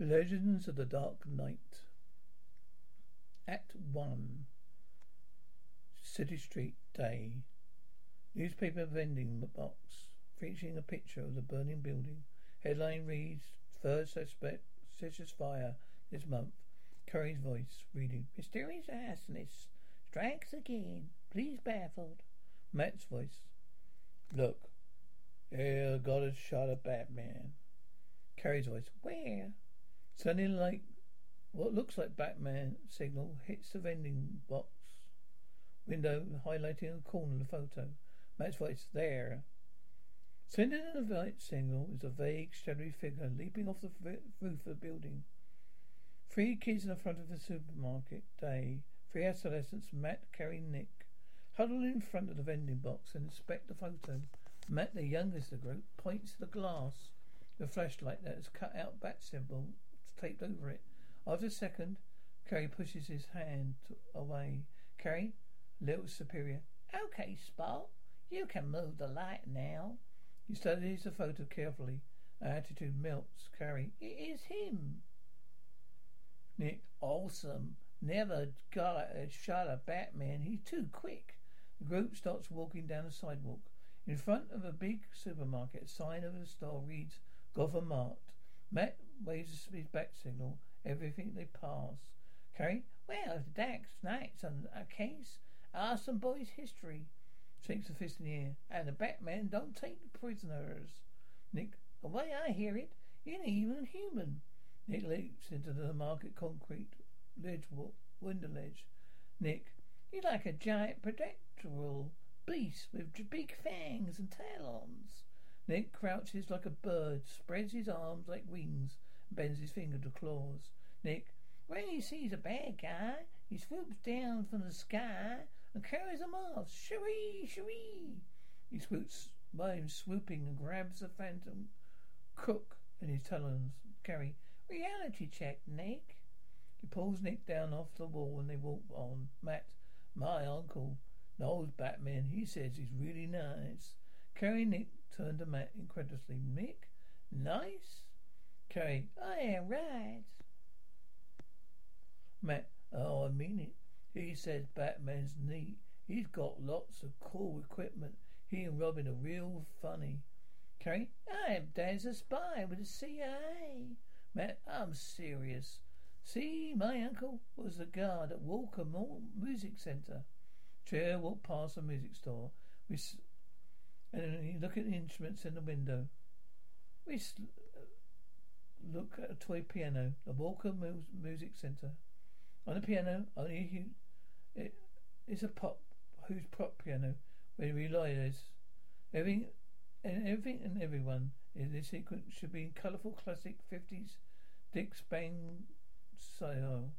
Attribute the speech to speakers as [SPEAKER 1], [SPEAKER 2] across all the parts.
[SPEAKER 1] Legends of the Dark Knight. Act 1 City Street Day. Newspaper vending box featuring a picture of the burning building. Headline reads Third suspect suspicious fire this month. Carrie's voice reading Mysterious arsonist strikes again. Please baffled. Matt's voice. Look. Yeah, got a shot at Batman. Carrie's voice. Where? Suddenly, like what looks like Batman signal hits the vending box window, highlighting a corner of the photo. Matt's voice, there. Sending in the light signal is a vague, shadowy figure leaping off the roof of the building. Three kids in the front of the supermarket. Day. Three adolescents, Matt, Carrie, Nick, huddled in front of the vending box and inspect the photo. Matt, the youngest of the group, points to the glass, the flashlight that has cut out bat symbol taped over it. After a second, Carrie pushes his hand away. Carrie, little superior. Okay, Spot. You can move the light now. He studies the photo carefully. Her attitude melts. Carrie, it is him. Nick, awesome. Never got a shot of Batman. He's too quick. The group starts walking down the sidewalk. In front of a big supermarket, a sign of the store reads Gotham Mart. Matt waves his back signal. Everything they pass. Carrie, well, the Dark Knight's on a case. Ask some boy's history. Shakes a fist in the air. And the Batman don't take the prisoners. Nick, the way I hear it, you ain't even human. Nick leaps into the market concrete ledge window ledge. Nick, you're like a giant predictable beast with big fangs and talons. Nick crouches like a bird, spreads his arms like wings, bends his finger to claws. Nick, when he sees a bad guy, he swoops down from the sky and carries him off. Shoo-wee, shoo-wee. He swoops by him swooping and grabs the phantom crook in his talons. Carrie, reality check, Nick. He pulls Nick down off the wall and they walk on. Matt, my uncle, knows Batman. He says he's really nice. Carrie Nick turned to Matt incredulously. Nick? Nice? Carrie, I am right. Matt, oh, I mean it. He says Batman's neat. He's got lots of cool equipment. He and Robin are real funny. Carrie, I am Dad's a spy with the CIA. Matt, I'm serious. See, my uncle was the guard at Walker Mall Music Center. Chair walked past a music store. We and then you look at the instruments in the window. We look at a toy piano, the Walker Music Center. On the piano, only it is a pop, whose pop piano. Where we realize everything and everything and everyone in this sequence should be in colourful classic fifties Dick Sprang style.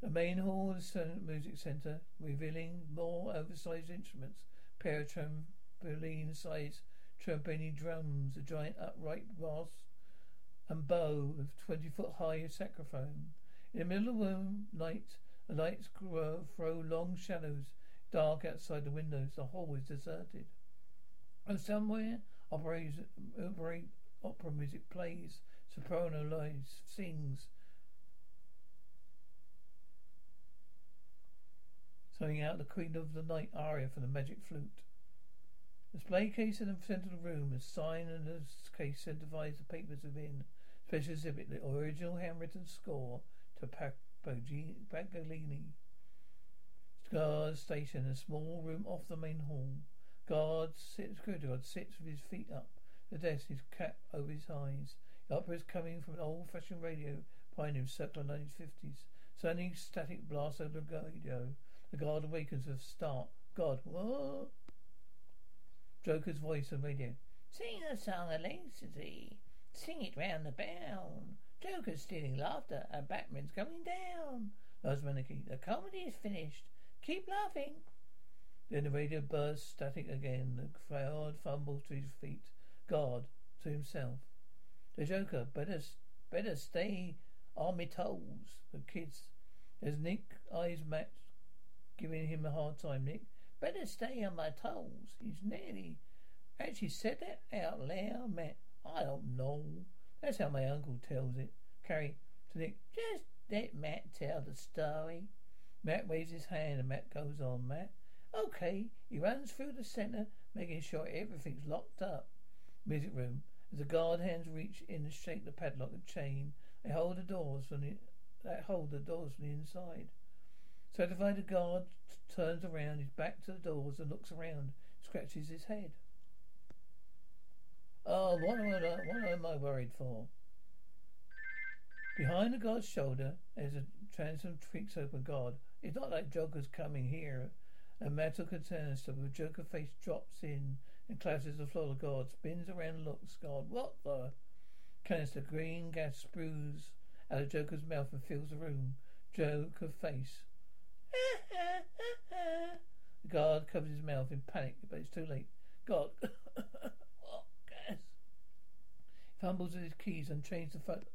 [SPEAKER 1] The main hall of the Music Center, revealing more oversized instruments, pair of Berlin size trombone drums, a giant upright brass and bow of 20 foot high saxophone. In the middle of the room, night, the lights grow, throw long shadows dark outside the windows. The hall is deserted. And somewhere, opera, opera, music plays, soprano lies, sings. Singing out the Queen of the Night aria from the Magic Flute. Display case in the centre of the room. A sign in the case identifies the papers within. Special exhibit, the original handwritten score to Pagliacci. Guard station, in a small room off the main hall. Guard sits, security guard sits with his feet up. The desk, his cap over his eyes. The opera is coming from an old-fashioned radio behind him, circa 1950s. Suddenly, static blast over the radio. The guard awakens with a start. God, what? Joker's voice on radio.
[SPEAKER 2] Sing a song electricity. Sing it round the bound. Joker's stealing laughter and Batman's going down.
[SPEAKER 1] Lars Maniki.
[SPEAKER 2] The comedy is finished. Keep laughing.
[SPEAKER 1] Then the radio bursts static again. The crowd fumbles to his feet. God to himself. The Joker better better stay on me toes. The kids. As Nick eyes Matt giving him a hard time. Nick, better stay on my toes. He's nearly actually said that out loud, Matt. I don't know. That's how my uncle tells it. Carrie to Nick, just let Matt tell the story. Matt waves his hand and Matt goes on. Matt, okay. He runs through the centre, making sure everything's locked up. Music room. As the guard hands reach in and shake the padlock and chain, they hold the doors from the that hold the doors from the inside. Certified the guard turns around, his back to the doors and looks around, scratches his head. Oh, what am I, uh, what am I worried for? Behind the guard's shoulder, as a transom creaks open, guard. It's not like Joker's coming here. A metal canister with Joker face drops in and clashes the floor. The guard spins around looks. God, what the? Canister, green gas sprues out of Joker's mouth and fills the room. Joker face. the guard covers his mouth in panic, but it's too late. God. fumbles with his keys and chains the front.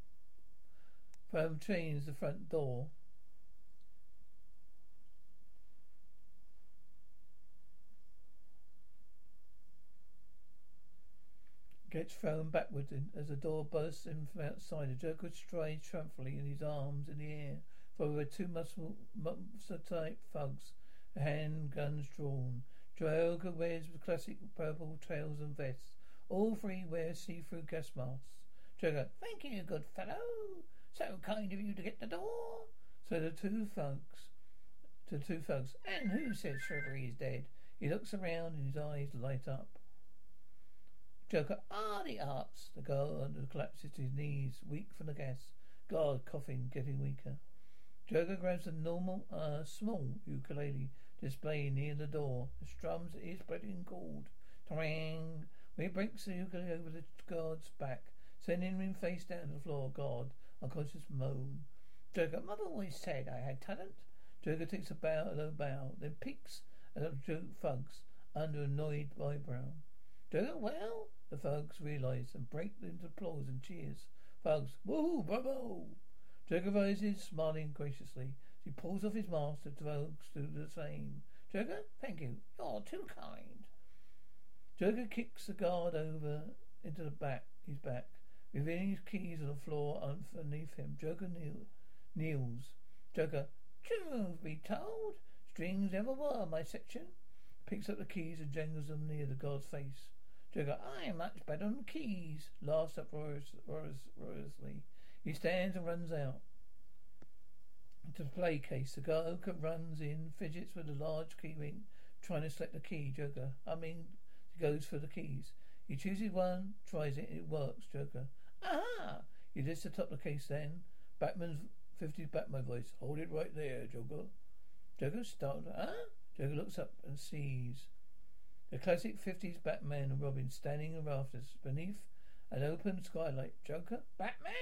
[SPEAKER 1] From chains the front door. gets thrown backwards as the door bursts in from outside. The Joker strides triumphantly in his arms in the air, followed by two muscle, monster-type thugs, handguns drawn. Joker wears the classic purple tails and vests. All three wear see-through gas masks. Joker, thank you, good fellow. So kind of you to get the door. So the two thugs, to two thugs, and who says Trevor is dead? He looks around and his eyes light up. Joker, ah, the arts. The guard collapses to his knees, weak from the gas. Guard coughing, getting weaker. Joker grabs a normal, uh, small ukulele displaying near the door. Strums is spreading chord. Twang! He breaks the ukulele over the guard's back, sending him face down to the floor. Guard, unconscious moan. Joker, mother always said I had talent. Joker takes a bow, a low bow, then peeks at the joke thugs under annoyed eyebrow. Joker, well? The thugs realize and break into applause and cheers. Thugs, woohoo, bravo! Joker rises, smiling graciously. He pulls off his mask. The thugs do the same. Joker, thank you. You're too kind. Joker kicks the guard over into the back, his back, revealing his keys on the floor underneath him. Joker kneel, kneels. Joker, truth be told, strings ever were my section. Picks up the keys and jangles them near the guard's face. Joker, I'm much better than keys. Laughs uproariously. He stands and runs out. To the play case, the Joker runs in, fidgets with a large key ring, trying to select the key. Joker, I mean, goes for the keys. He chooses one, tries it, it works. Joker, aha! He lifts the top of the case then. Batman's 50s Batman voice. Hold it right there, Joker. Joker startled. Huh? Joker looks up and sees the classic 50s Batman and Robin standing in the rafters beneath an open skylight. Joker? Batman?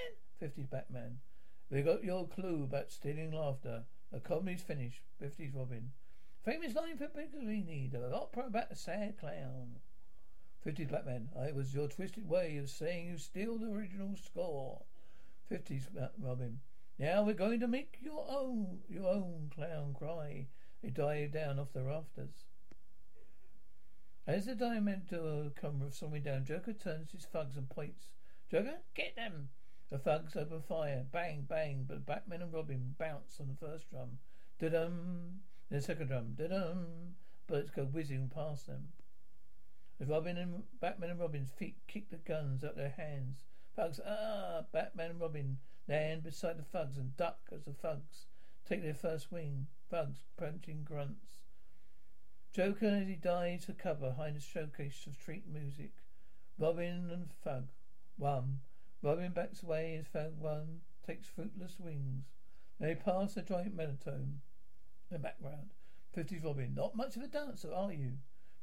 [SPEAKER 1] 50s Batman. We got your clue about stealing laughter. The comedy's finished. 50s Robin. Famous line for Pagliacci, the opera about a sad clown. 50s Batman. It was your twisted way of saying you steal the original score. 50s Robin. Now we're going to make your own your own clown cry. They dive down off the rafters. As the diamond Diamento come swimming down, Joker turns his thugs and points. Joker, get them! The thugs open fire. Bang, bang, but Batman and Robin bounce on the first drum. Da-dum! Then the second drum. Da-dum! Bullets go whizzing past them. As Robin and Batman and Robin's feet kick the guns out their hands. Thugs, ah! Batman and Robin land beside the thugs and duck as the thugs take their first wing. Thugs punching grunts. Joker as he dives for cover behind a showcase of street music. Robin and Thug. One. Robin backs away as Thug one takes fruitless wings. They pass a giant monotone. In the background. Fifties Robin. Not much of a dancer, are you?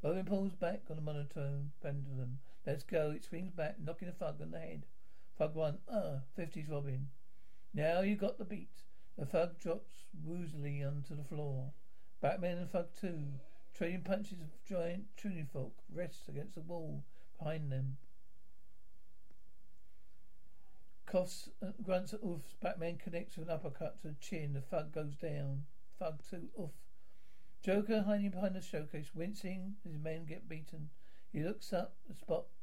[SPEAKER 1] Robin pulls back on the monotone pendulum. Let's go. It swings back, knocking the Thug on the head. Thug one. Uh, fifties Robin. Now you got the beat. The Thug drops woozily onto the floor. Batman and Thug two. Trading punches of giant tuning fork rests against the wall behind them. Coughs, uh, grunts, oofs. Batman connects with an uppercut to the chin. The thug goes down. Thug two, oof. Joker hiding behind the showcase, wincing as his men get beaten. He looks up and spots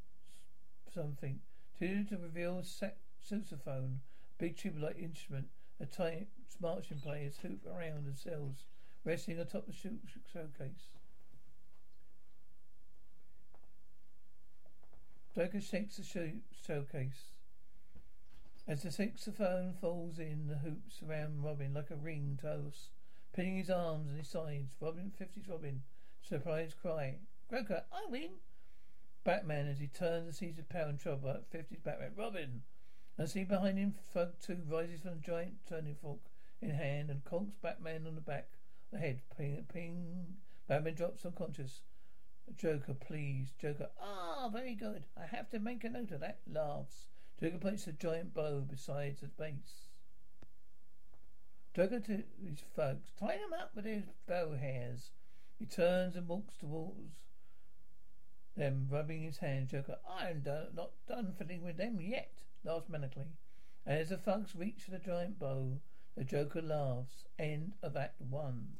[SPEAKER 1] something. To to reveal sax- sousaphone, a big tubular instrument. A tight marching players hoop around themselves, resting atop the showcase. Joker shakes the show- showcase. As the saxophone falls in, the hoops around Robin like a ring toss, pinning his arms and his sides. Robin, 50s Robin, surprised cry. Joker, I win! Batman, as he turns and sees the power and trouble at 50s Batman. Robin! And see behind him, Thug 2 rises from the giant turning fork in hand and conks Batman on the back, the head. Ping, ping. Batman drops unconscious. Joker, please. Joker, ah, very good. I have to make a note of that. Laughs. Joker points a giant bow beside the base. Drogo to his thugs, tie them up with his bow hairs. He turns and walks towards them, rubbing his hands. Joker, I am done, not done fiddling with them yet, laughs manically. And as the thugs reach for the giant bow, the Joker laughs. End of Act 1.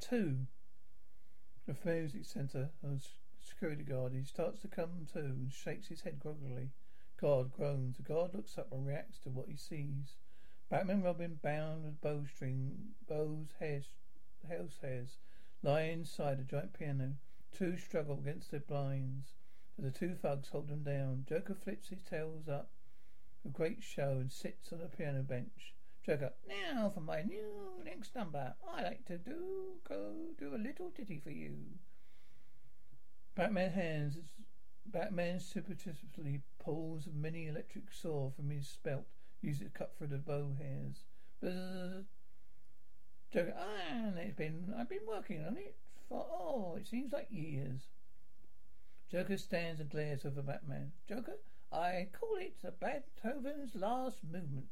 [SPEAKER 1] Two. The music centre a security guard. He starts to come to and shakes his head groggily. Guard groans. The guard looks up and reacts to what he sees. Batman Robin bound with bowstring, bows, hairs, house hairs, lie inside a giant piano. Two struggle against the blinds the two thugs hold them down. Joker flips his tails up a great show and sits on a piano bench. Joker, now for my new next number. I like to do go do a little ditty for you. Batman hands Batman superstitiously pulls a mini electric saw from his belt, uses it to cut through the bow hairs. Buzz. Joker, ah, it's been I've been working on it for oh, it seems like years. Joker stands and glares over Batman. Joker, I call it the Beethoven's last movement.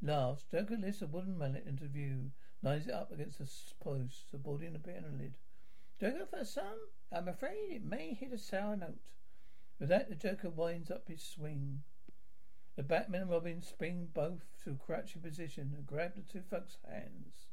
[SPEAKER 1] Laughs. Joker lifts a wooden mallet into view, lines it up against the post, supporting the piano lid. Joker, for some, I'm afraid it may hit a sour note. With that, the Joker winds up his swing. The Batman and Robin spring both to a crouching position and grab the two thugs' hands.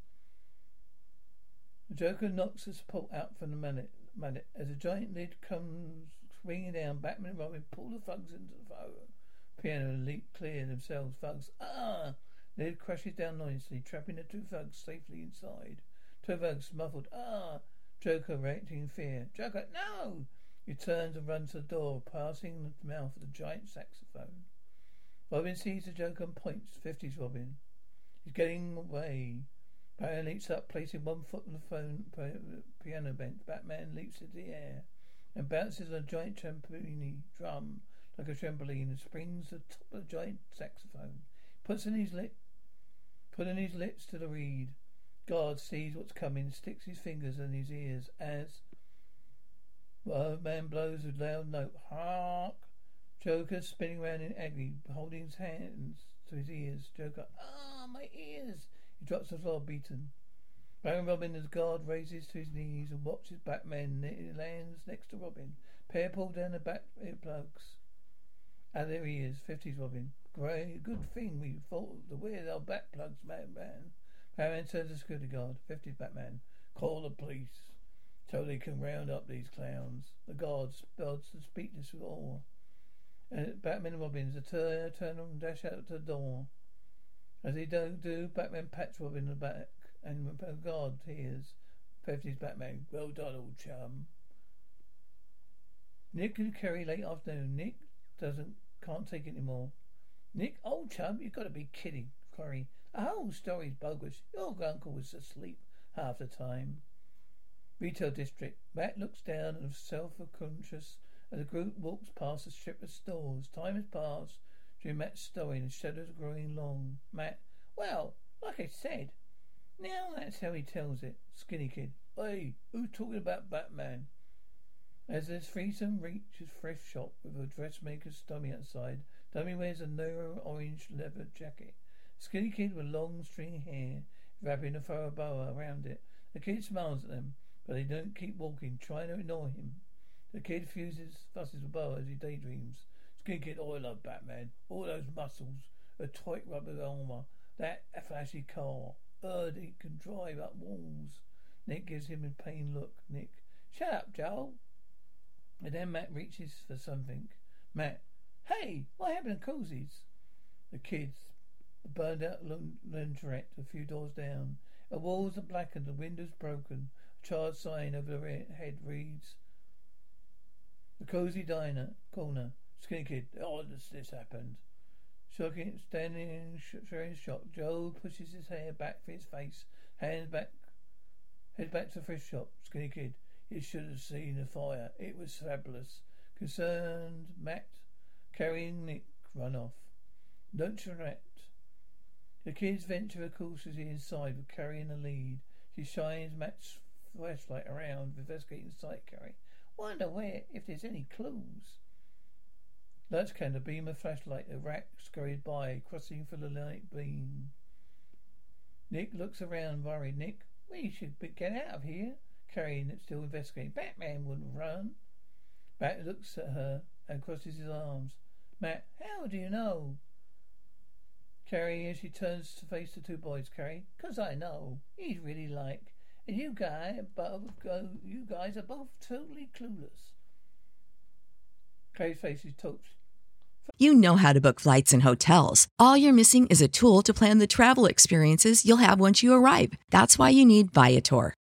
[SPEAKER 1] The Joker knocks the support out from the mallet, mallet. As the giant lid comes swinging down, Batman and Robin pull the thugs into the piano and leap clear themselves. Thugs, ah! Lid crashes down noisily, trapping the two thugs safely inside. Two thugs muffled, ah! Joker reacting in fear. Joker, no! He turns and runs to the door, passing the mouth of the giant saxophone. Robin sees the Joker and points. Fifties Robin. He's getting away. Batman leaps up, placing one foot on the phone piano bench. Batman leaps into the air and bounces on a giant trampoline drum like a trampoline and springs to the top of the giant saxophone. Puts in his lip Putting his lips to the reed, God sees what's coming, sticks his fingers in his ears as well, man blows a loud note. Hark! Joker spinning around in agony, holding his hands to his ears. Joker, ah, my ears! He drops to the floor, beaten. Batman Robin, as guard raises to his knees and watches Batman. It lands next to Robin. Pair pull down the bat plugs. And there he is, 50s Robin. Good thing we thought to wear our bat plugs, man. man. Batman turns to security guard. 50s Batman. Call the police so they can round up these clowns. The guards nods the speechless with awe. And uh, Batman and Robin turn, turn and dash out to the door. As they don't do, Batman pats Robin in the back, and the guard hears. 50s Batman. Well done, old chum. Nick and Carrie late afternoon. Nick doesn't can't take it anymore. Nick, old chum, you've got to be kidding, Carrie. The whole story's bogus. Your uncle was asleep half the time. Retail district. Matt looks down and self-conscious as the group walks past a strip of stores. Time has passed during Matt's story and shadows are growing long. Matt, well, like I said, now that's how he tells it. Skinny kid. Hey, who's talking about Batman? As the threesome reaches thrift shop with a dressmaker's dummy outside, Dummy wears a narrow orange leather jacket. Skinny kid with long stringy hair, wrapping a fur boa around it. The kid smiles at them. But they don't keep walking, trying to ignore him. The kid fuses, fusses with Bo as he daydreams. Skinny kid, oh, I love Batman. All those muscles, a tight rubber armor, that flashy car. Erd, he can drive up walls. Nick gives him a pained look. Nick, shut up, Joel. And then Matt reaches for something. Matt, hey, what happened to Cozy's? The kids, a burned out laundrette a few doors down. The walls are blackened, the windows broken. A charred sign over the head reads, The Cozy Diner, corner. Skinny kid. Oh, this, this happened. Shocking, standing in shock. Joe pushes his hair back for his face, hands back, head back to the thrift shop. Skinny kid. You should have seen the fire. It was fabulous. Concerned, Matt, carrying Nick, run off. Don't fret. The kids venture cautiously inside, with carrying the lead. She shines Matt's flashlight around, investigating the site, Carrie. Wonder where, if there's any clues. Lights candle beam a flashlight. A rat scurried by, crossing for the light beam. Nick looks around, worried. Nick, we should get out of here. Carrie still investigating. Batman wouldn't run. Bat looks at her and crosses his arms. Matt, how do you know? Carrie, as she turns to face the two boys, Carrie, 'cause I know. He's really like. And you guys, both, you guys are both totally clueless. Clay's face is touched.
[SPEAKER 3] You know how to book flights and hotels. All you're missing is a tool to plan the travel experiences you'll have once you arrive. That's why you need Viator.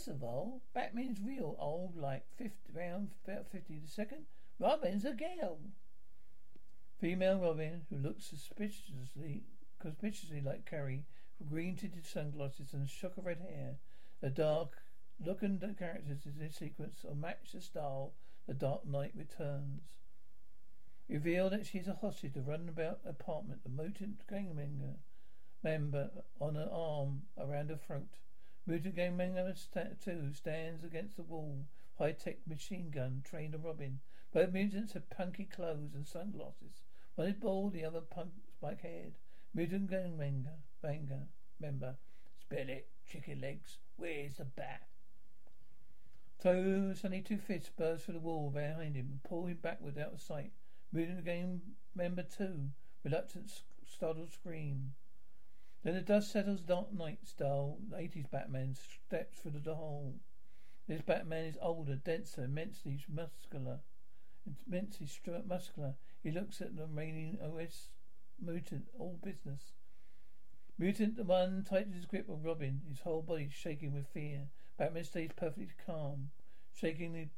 [SPEAKER 1] First of all, Batman's real old, like 50, around about 50 the second. Robin's a girl. Female Robin, who looks suspiciously, conspicuously like Carrie, with green tinted sunglasses and shock of red hair. The dark look and characters in this sequence will match the style The Dark Knight Returns. Reveal that she's a hostage to run about apartment, a mutant gang member on her arm around her throat. Mutant Gang Member 2 stands against the wall. High-tech machine gun trained on Robin. Both mutants have punky clothes and sunglasses. One is bald, the other punk spike haired. Mutant gang member, member, member. Spill it, chicken legs. Where's the bat? So suddenly two fists burst through the wall behind him and pull him backward out of sight. Mutant gang member two. Reluctant, startled scream. Then the dust settles Dark Knight style. 80s Batman steps through the hole. This Batman is older, denser, immensely muscular. Immensely muscular. He looks at the remaining OS mutant, all business. Mutant the one tightens his grip on Robin, his whole body shaking with fear. Batman stays perfectly calm, shaking the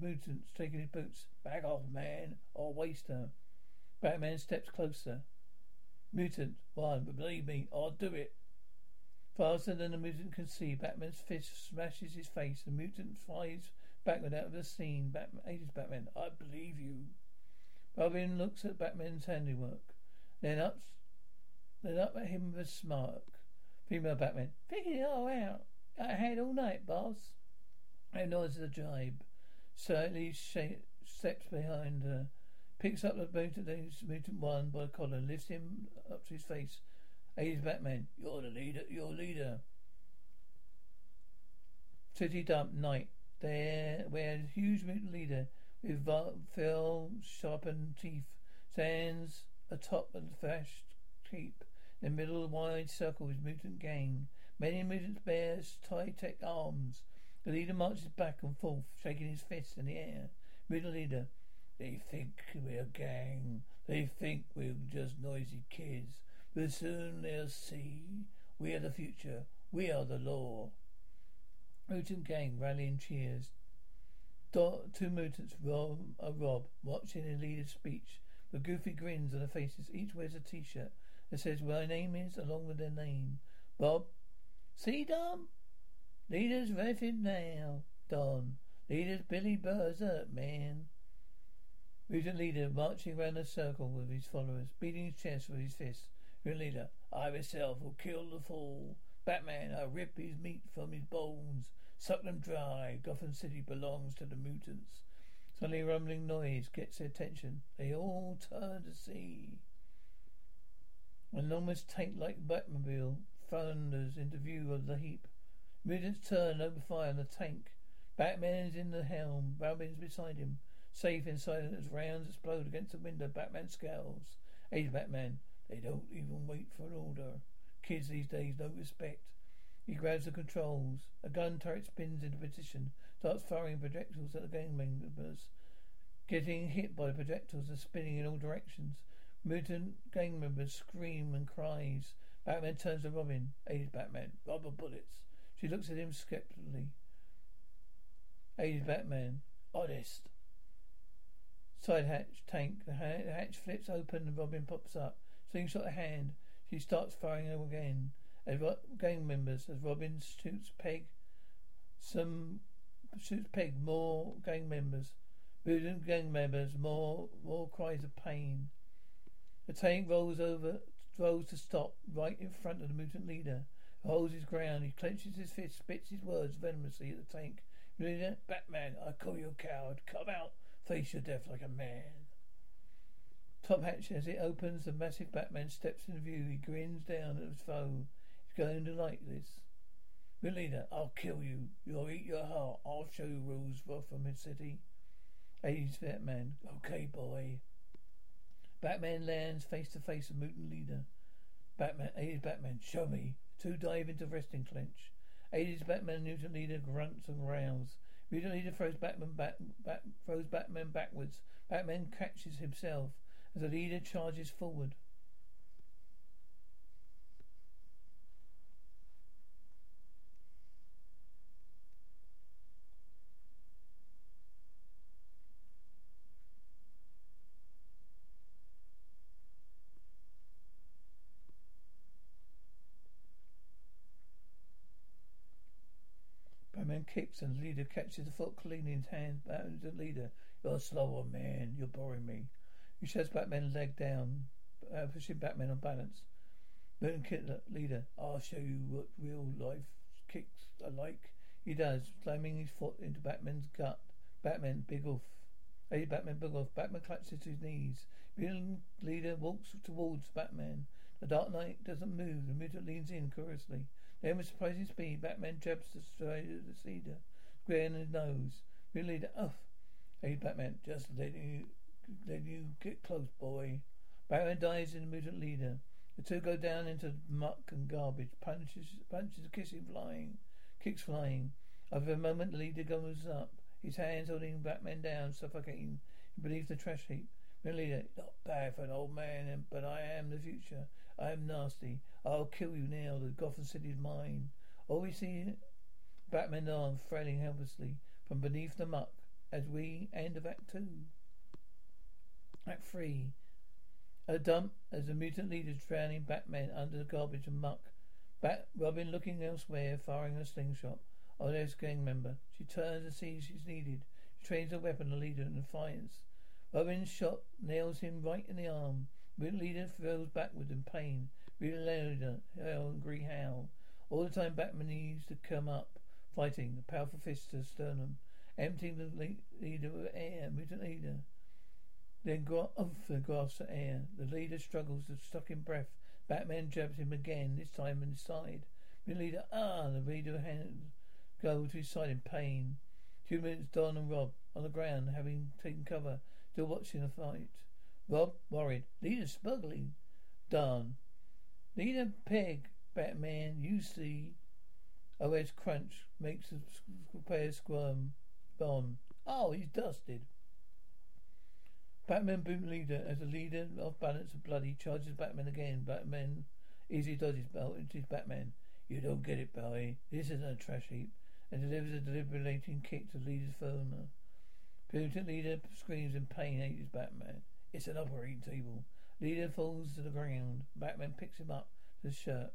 [SPEAKER 1] mutant, shaking his boots. Back off, man, or waste her. Batman steps closer. Mutant, one, but believe me, I'll do it. Faster than the mutant can see, Batman's fist smashes his face. The mutant flies backward out of the scene. Batman, 80s Batman, I believe you. Robin looks at Batman's handiwork, then up, then up at him with a smirk. Female Batman, figured it all out. I had all night, boss. And nods a jibe. Slightly steps behind her, picks up the mutant, mutant one by the collar, lifts him up to his face. Hey, Batman. You're the leader. You're leader. City dump night. There, where a huge mutant leader with fell, sharpened teeth stands atop a the flashed keep. In the middle of a wide circle is mutant gang. Many mutants bear high-tech arms. The leader marches back and forth, shaking his fists in the air. Mutant leader. They think we're a gang. They think we're just noisy kids. But soon they'll see. We are the future. We are the law. Mutant gang rallying cheers. Dot, two mutants rob, a rob, watching the leader's speech. The goofy grins on their faces, each wears a t-shirt that says Where my name is, along with their name. Bob. See, Don? Leader's reffing now, Don. Leader's Billy Berser, man. Mutant leader marching around a circle with his followers, beating his chest with his fists. Mutant leader, I myself will kill the fool. Batman, I rip his meat from his bones. Suck them dry. Gotham City belongs to the mutants. Suddenly a rumbling noise gets their attention. They all turn to see. An enormous tank-like Batmobile thunders into view of the heap. Mutants turn and open fire on the tank. Batman is in the helm. Robin's beside him. Safe inside as rounds explode against the window. Batman scowls. Hey, Batman. They don't even wait for an order. Kids these days don't respect. He grabs the controls. A gun turret spins into position, starts firing projectiles at the gang members, getting hit by the projectiles and spinning in all directions. Mutant gang members scream and cries. Batman turns to Robin. Aided Batman. Rubber bullets. She looks at him skeptically. Aided Batman. Honest. Side hatch tank. The hatch flips open and Robin pops up. Slingshot in hand. She starts firing again. As gang members, as Robin shoots Peg, some shoots Peg, more gang members. Mutant gang members, more more cries of pain. The tank rolls over, rolls to stop right in front of the mutant leader. He holds his ground. He clenches his fist, spits his words venomously at the tank. Leader, Batman, I call you a coward. Come out, face your death like a man. Top hatch as it opens, the massive Batman steps into view. He grins down at his foe He's going to like this. Good leader, I'll kill you. You'll eat your heart. I'll show you rules for from the city. 80s Batman. Okay, boy. Batman lands face to face with mutant leader. Batman, 80s Batman, show me. Two dive into resting clench. 80s Batman, mutant leader grunts and growls. Mutant leader throws Batman back, back, throws Batman backwards. Batman catches himself as the leader charges forward. Kicks and leader catches the foot clean in his hand. Batman the leader. You're a slower, man. You're boring me. He shoves Batman's leg down, uh, pushing Batman on balance. Moon kick the leader. I'll show you what real life kicks are like. He does, slamming his foot into Batman's gut. Batman, big off. Hey, Batman, big off. Batman clutches his knees. Mutant leader walks towards Batman. The Dark Knight doesn't move. The mutant leans in curiously. Then, with surprising speed, Batman jabs the, the cedar square in his nose. Mutant leader, uff. Hey, Batman, just let you, let you get close, boy. Batman dies in the mutant leader. The two go down into muck and garbage. Punches, punches, kissing, flying, kicks flying. After a moment, the leader goes up. His hands holding Batman down, suffocating beneath the trash heap. The leader, not bad for an old man, but I am the future. I am nasty. I'll kill you now. The Gotham City is mine. All we see Batman arm frailing helplessly from beneath the muck as we end of Act Two. Act Three. A dump as the mutant leader is drowning Batman under the garbage and muck. Bat Robin looking elsewhere, firing a slingshot. Oleg's gang member. She turns and sees she's needed. She trains her weapon the leader in defiance. Robin's shot nails him right in the arm. The leader falls backward in pain. Real leader, angry howl. All the time Batman needs to come up, fighting. A powerful fist to sternum, emptying the leader of air. Mutant leader. Then then grasps the air. The leader struggles, stuck in breath. Batman jabs him again, this time in the side. Leader, ah, the leader hands go to his side in pain. Two minutes, Don and Rob on the ground, having taken cover, still watching the fight. Rob, worried. Leader smuggling. Don. Leader Peg, Batman, you see. OS crunch makes the player squirm. Bon. Oh, he's dusted. Batman boot leader as a leader off balance and bloody charges Batman again. Batman easy dodges belt into Batman. You don't get it, boy. This isn't a trash heap and delivers a debilitating kick to the leader's phone. Puritan leader screams in pain, hates Batman. It's an operating table. Leader falls to the ground. Batman picks him up to the shirt.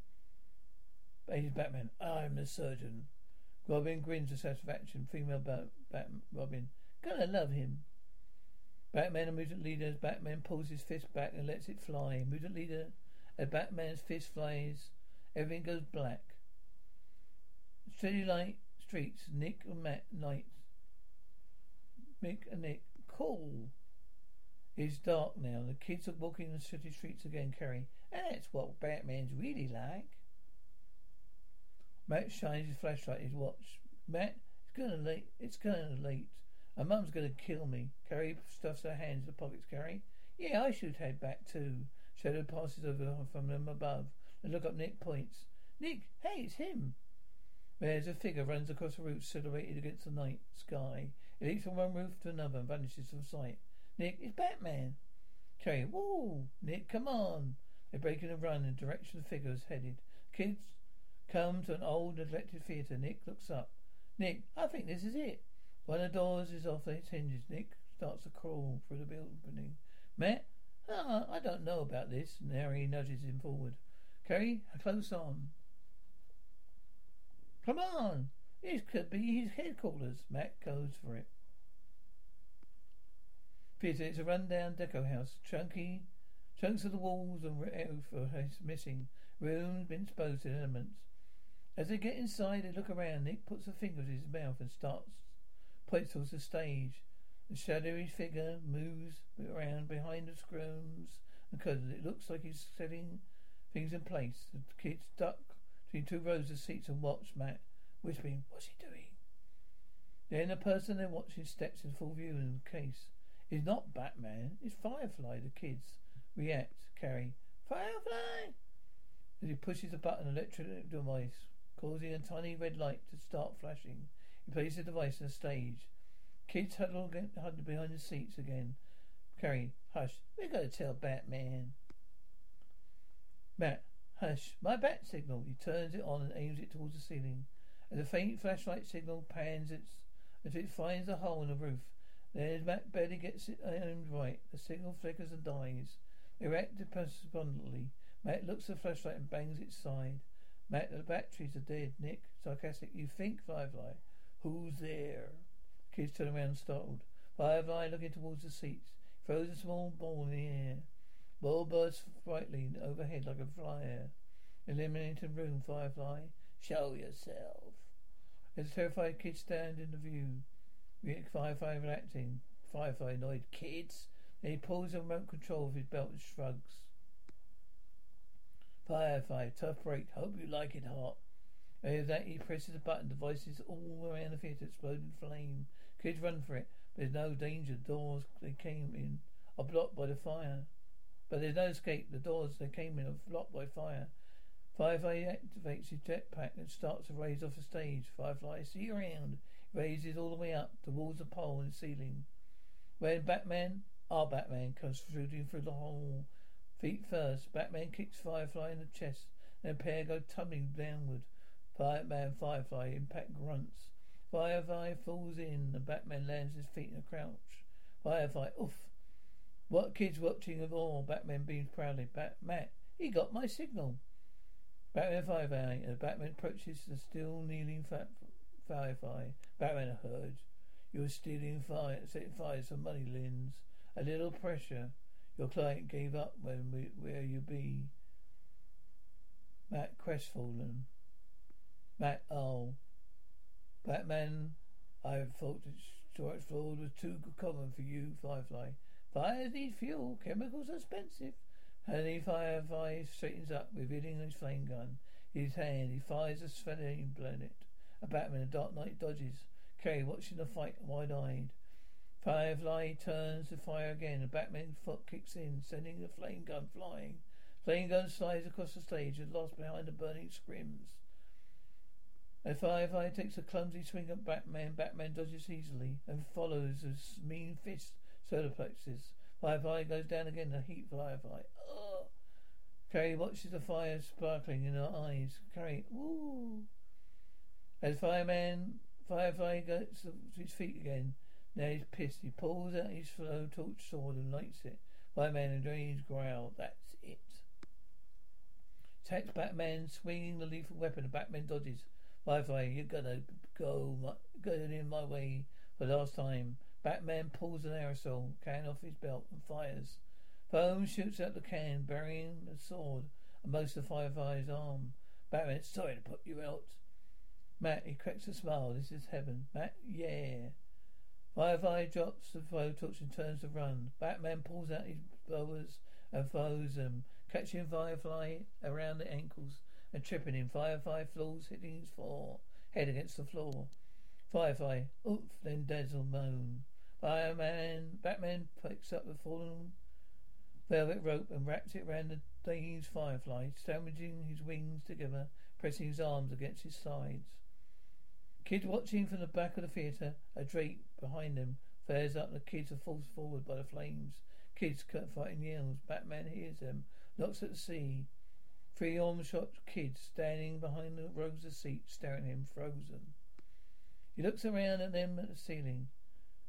[SPEAKER 1] Hates Batman. I'm the surgeon. Robin grins with satisfaction. Female Bat, Bat Robin. Gonna love him. Batman and Mutant Leader. Batman pulls his fist back and lets it fly. Mutant Leader. As Batman's fist flies, everything goes black. Steady light streets. Nick and Matt Knight. Mick and Nick. Cool. It's dark now. The kids are walking the city streets again, Carrie. And that's what Batman's really like. Matt shines his flashlight, his watch. Matt, it's gonna late. It's gonna late. My mum's gonna kill me. Carrie stuffs her hands in the pockets. Carrie, yeah, I should head back too. Shadow passes over from them above. And look up. Nick points. Nick, hey, it's him. There's a figure runs across the roof, silhouetted against the night sky. It leaps from one roof to another and vanishes from sight. Nick, it's Batman. Carrie, whoa, Nick, come on. They break in a run in the direction the figure is headed. Kids come to an old neglected theatre. Nick looks up. Nick, I think this is it. One of the doors is off its hinges. Nick starts to crawl through the building. Matt, I don't know about this. And Harry nudges him forward. Carrie, close on. Come on! This could be his headquarters. Matt goes for it. Peter, it's a rundown deco house. Chunky chunks of the walls and roof are oh, missing. Rooms been exposed to elements. As they get inside, they look around. Nick puts a finger to his mouth and starts points towards the stage. The shadowy figure moves around behind the screens and curtains. It looks like he's setting things in place. The kids duck between two rows of seats and watch Matt, whispering, What's he doing? Then the person they're watching steps in full view in the case. It's not Batman, it's Firefly. The kids react. Carrie, Firefly! As he pushes a button, electric device, causing a tiny red light to start flashing. He places the device on the stage. Kids huddle huddle behind the seats again. Carrie, hush. We're going to tell Batman. Matt, hush. My bat signal. He turns it on and aims it towards the ceiling. As a faint flashlight signal pans its until it finds a hole in the roof. Then as Matt barely gets it aimed right, the signal flickers and dies. Erect despondently, Matt looks at the flashlight and bangs its side. Matt, the batteries are dead. Nick, sarcastic. You think, Firefly? Who's there? Kids turn around startled. Firefly looking towards the seats. Throws a small ball in the air. Ball bursts brightly overhead like a flyer. Eliminating room, Firefly. Show yourself. As the terrified kids stand in the view, Firefly reacting. Firefly annoyed. Kids. Then he pulls the remote control of his belt and shrugs. Firefly, tough break. Hope you like it hot. With that, he presses a button. Devices all around the theatre explode in flame. Kids run for it. There's no danger. Doors they came in are blocked by the fire. But there's no escape. The doors they came in are blocked by fire. Firefly activates his jetpack and starts to raise off the stage. Firefly, see you around. Raises all the way up towards the pole and ceiling. When Batman, our Batman, comes shooting through the hole. Feet first, Batman kicks Firefly in the chest, and the pair go tumbling downward. Batman, Firefly, impact grunts. Firefly falls in, and Batman lands his feet in a crouch. Firefly, oof. What kid's watching of all? Batman beams proudly. Bat Matt, he got my signal. Batman Firefly, and Batman approaches the still kneeling fat Firefly. Batman heard. You were stealing fire, setting fires for money, Lins. A little pressure. Your client gave up when we, where you be. Matt crestfallen. Matt, oh. Batman, I thought that short fraud was too common for you, Firefly. Fires need fuel. Chemicals are expensive. Henry Firefly straightens up, revealing his flame gun. His hand, he fires a flame planet. A Batman, a Dark Knight dodges. Kay, watching the fight, wide-eyed. Firefly turns to fire again. A Batman foot kicks in, sending the flame gun flying. Flame gun slides across the stage and lost behind the burning scrims. As Firefly takes a clumsy swing at Batman, Batman dodges easily and follows as mean fist solar plexus. Firefly goes down again to heat Firefly. Ugh. Carrie watches the fire sparkling in her eyes. Carrie, woo. As Fireman, Firefly gets to his feet again. Now he's pissed. He pulls out his blowtorch sword and lights it. Fireman enjoys his growl. That's it. Attacks Batman, swinging the lethal weapon. Batman dodges. Firefly, you're gonna go, go in my way for the last time. Batman pulls an aerosol can off his belt and fires. Foam shoots out the can, burying the sword and most of Firefly's arm. Batman, sorry to put you out. Matt, he cracks a smile. This is heaven. Matt, yeah. Firefly drops the blowtorch and turns to run. Batman pulls out his bolas and throws them, catching Firefly around the ankles and tripping him. Firefly falls, hitting his floor, head against the floor. Firefly, oof, then Dazzle moan. Fireman, Batman picks up the fallen velvet rope and wraps it around the dazed Firefly, sandwiching his wings together, pressing his arms against his sides. Kids watching from the back of the theatre, a drape behind him, flares up the kids are forced forward by the flames. Kids cut fighting yells. Batman hears them, looks at the sea. Three arm-shot kids standing behind the rows of seats, staring at him, frozen. He looks around at them at the ceiling.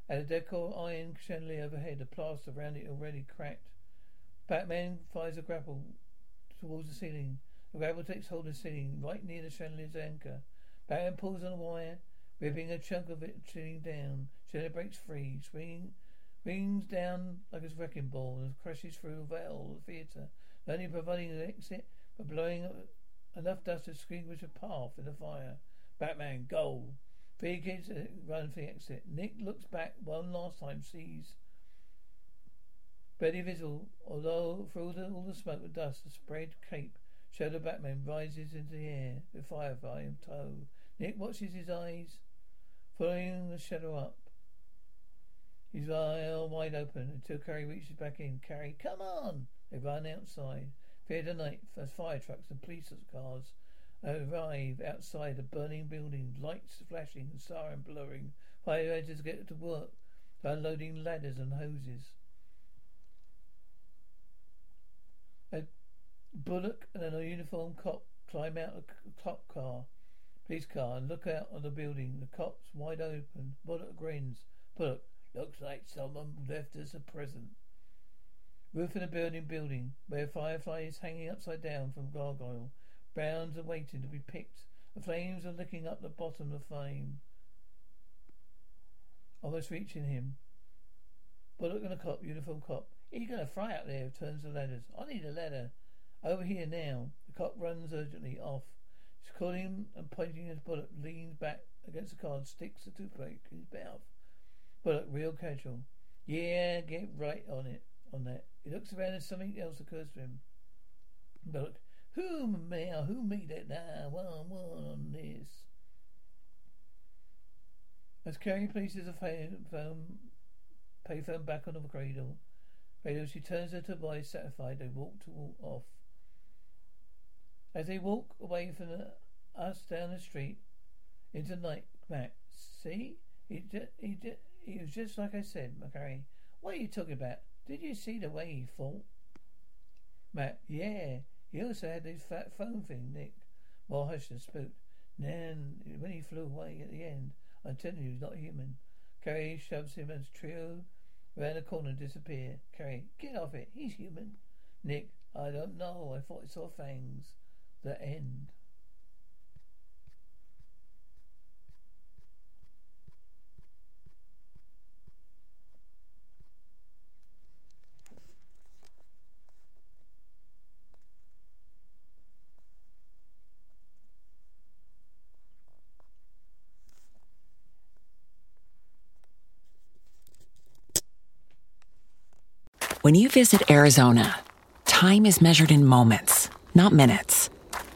[SPEAKER 1] At a decor iron chandelier overhead, the plaster around it already cracked. Batman fires a grapple towards the ceiling. The grapple takes hold of the ceiling, right near the chandelier's anchor. Batman pulls on a wire, ripping a chunk of it chilling down. Chandelier breaks free, swinging, swings down like a wrecking ball, and crashes through a veil of the theatre, only providing an exit, but blowing up enough dust to extinguish a path in the fire. Batman, go! Three kids run for the exit. Nick looks back one last time, sees barely visible, although through the, all the smoke and dust, the spread cape, Shadow Batman rises into the air with Firefly in tow. Nick watches his eyes, following the shadow up. His eye wide open until Carrie reaches back in. Carrie, come on! They run outside. Fear the night as fire trucks and police cars arrive outside a burning building, lights flashing and siren blurring. Firefighters get to work, unloading ladders and hoses. A Bullock and a uniformed cop climb out of a cop car, police car, and look out of the building. The cop's wide open. Bullock grins. Bullock, looks like someone left us a present. Roof of the burning building, where a Firefly is hanging upside down from gargoyle. Browns are waiting to be picked. The flames are licking up the bottom of flame. Almost reaching him. Bullock and a cop, uniform cop. Are you going to fry out there? Turns the ladders. I need a ladder. Over here now. The cop runs urgently off. He's calling and pointing his bullet, leans back against the car and sticks the toothpick in his mouth. Bullock, real casual. Yeah, get right on it, on that. He looks around and something else occurs to him. But who may, who made it now? One, one on this. As Carrie places a phone, payphone back on the cradle, cradle, she turns her to voice satisfied. They walk to walk off. As they walk away from the, us down the street into night, Matt, see, he he he was just like I said, Macari. What are you talking about? Did you see the way he fought? Matt, yeah. He also had this fat phone thing, Nick. Well, hush and spooked. Then, when he flew away at the end, I'm telling you, he's not human. Carrie shoves him as trio around the corner and disappear. Carrie, get off it. He's human. Nick, I don't know. I thought I saw fangs. The end.
[SPEAKER 4] When you visit Arizona, time is measured in moments, not minutes.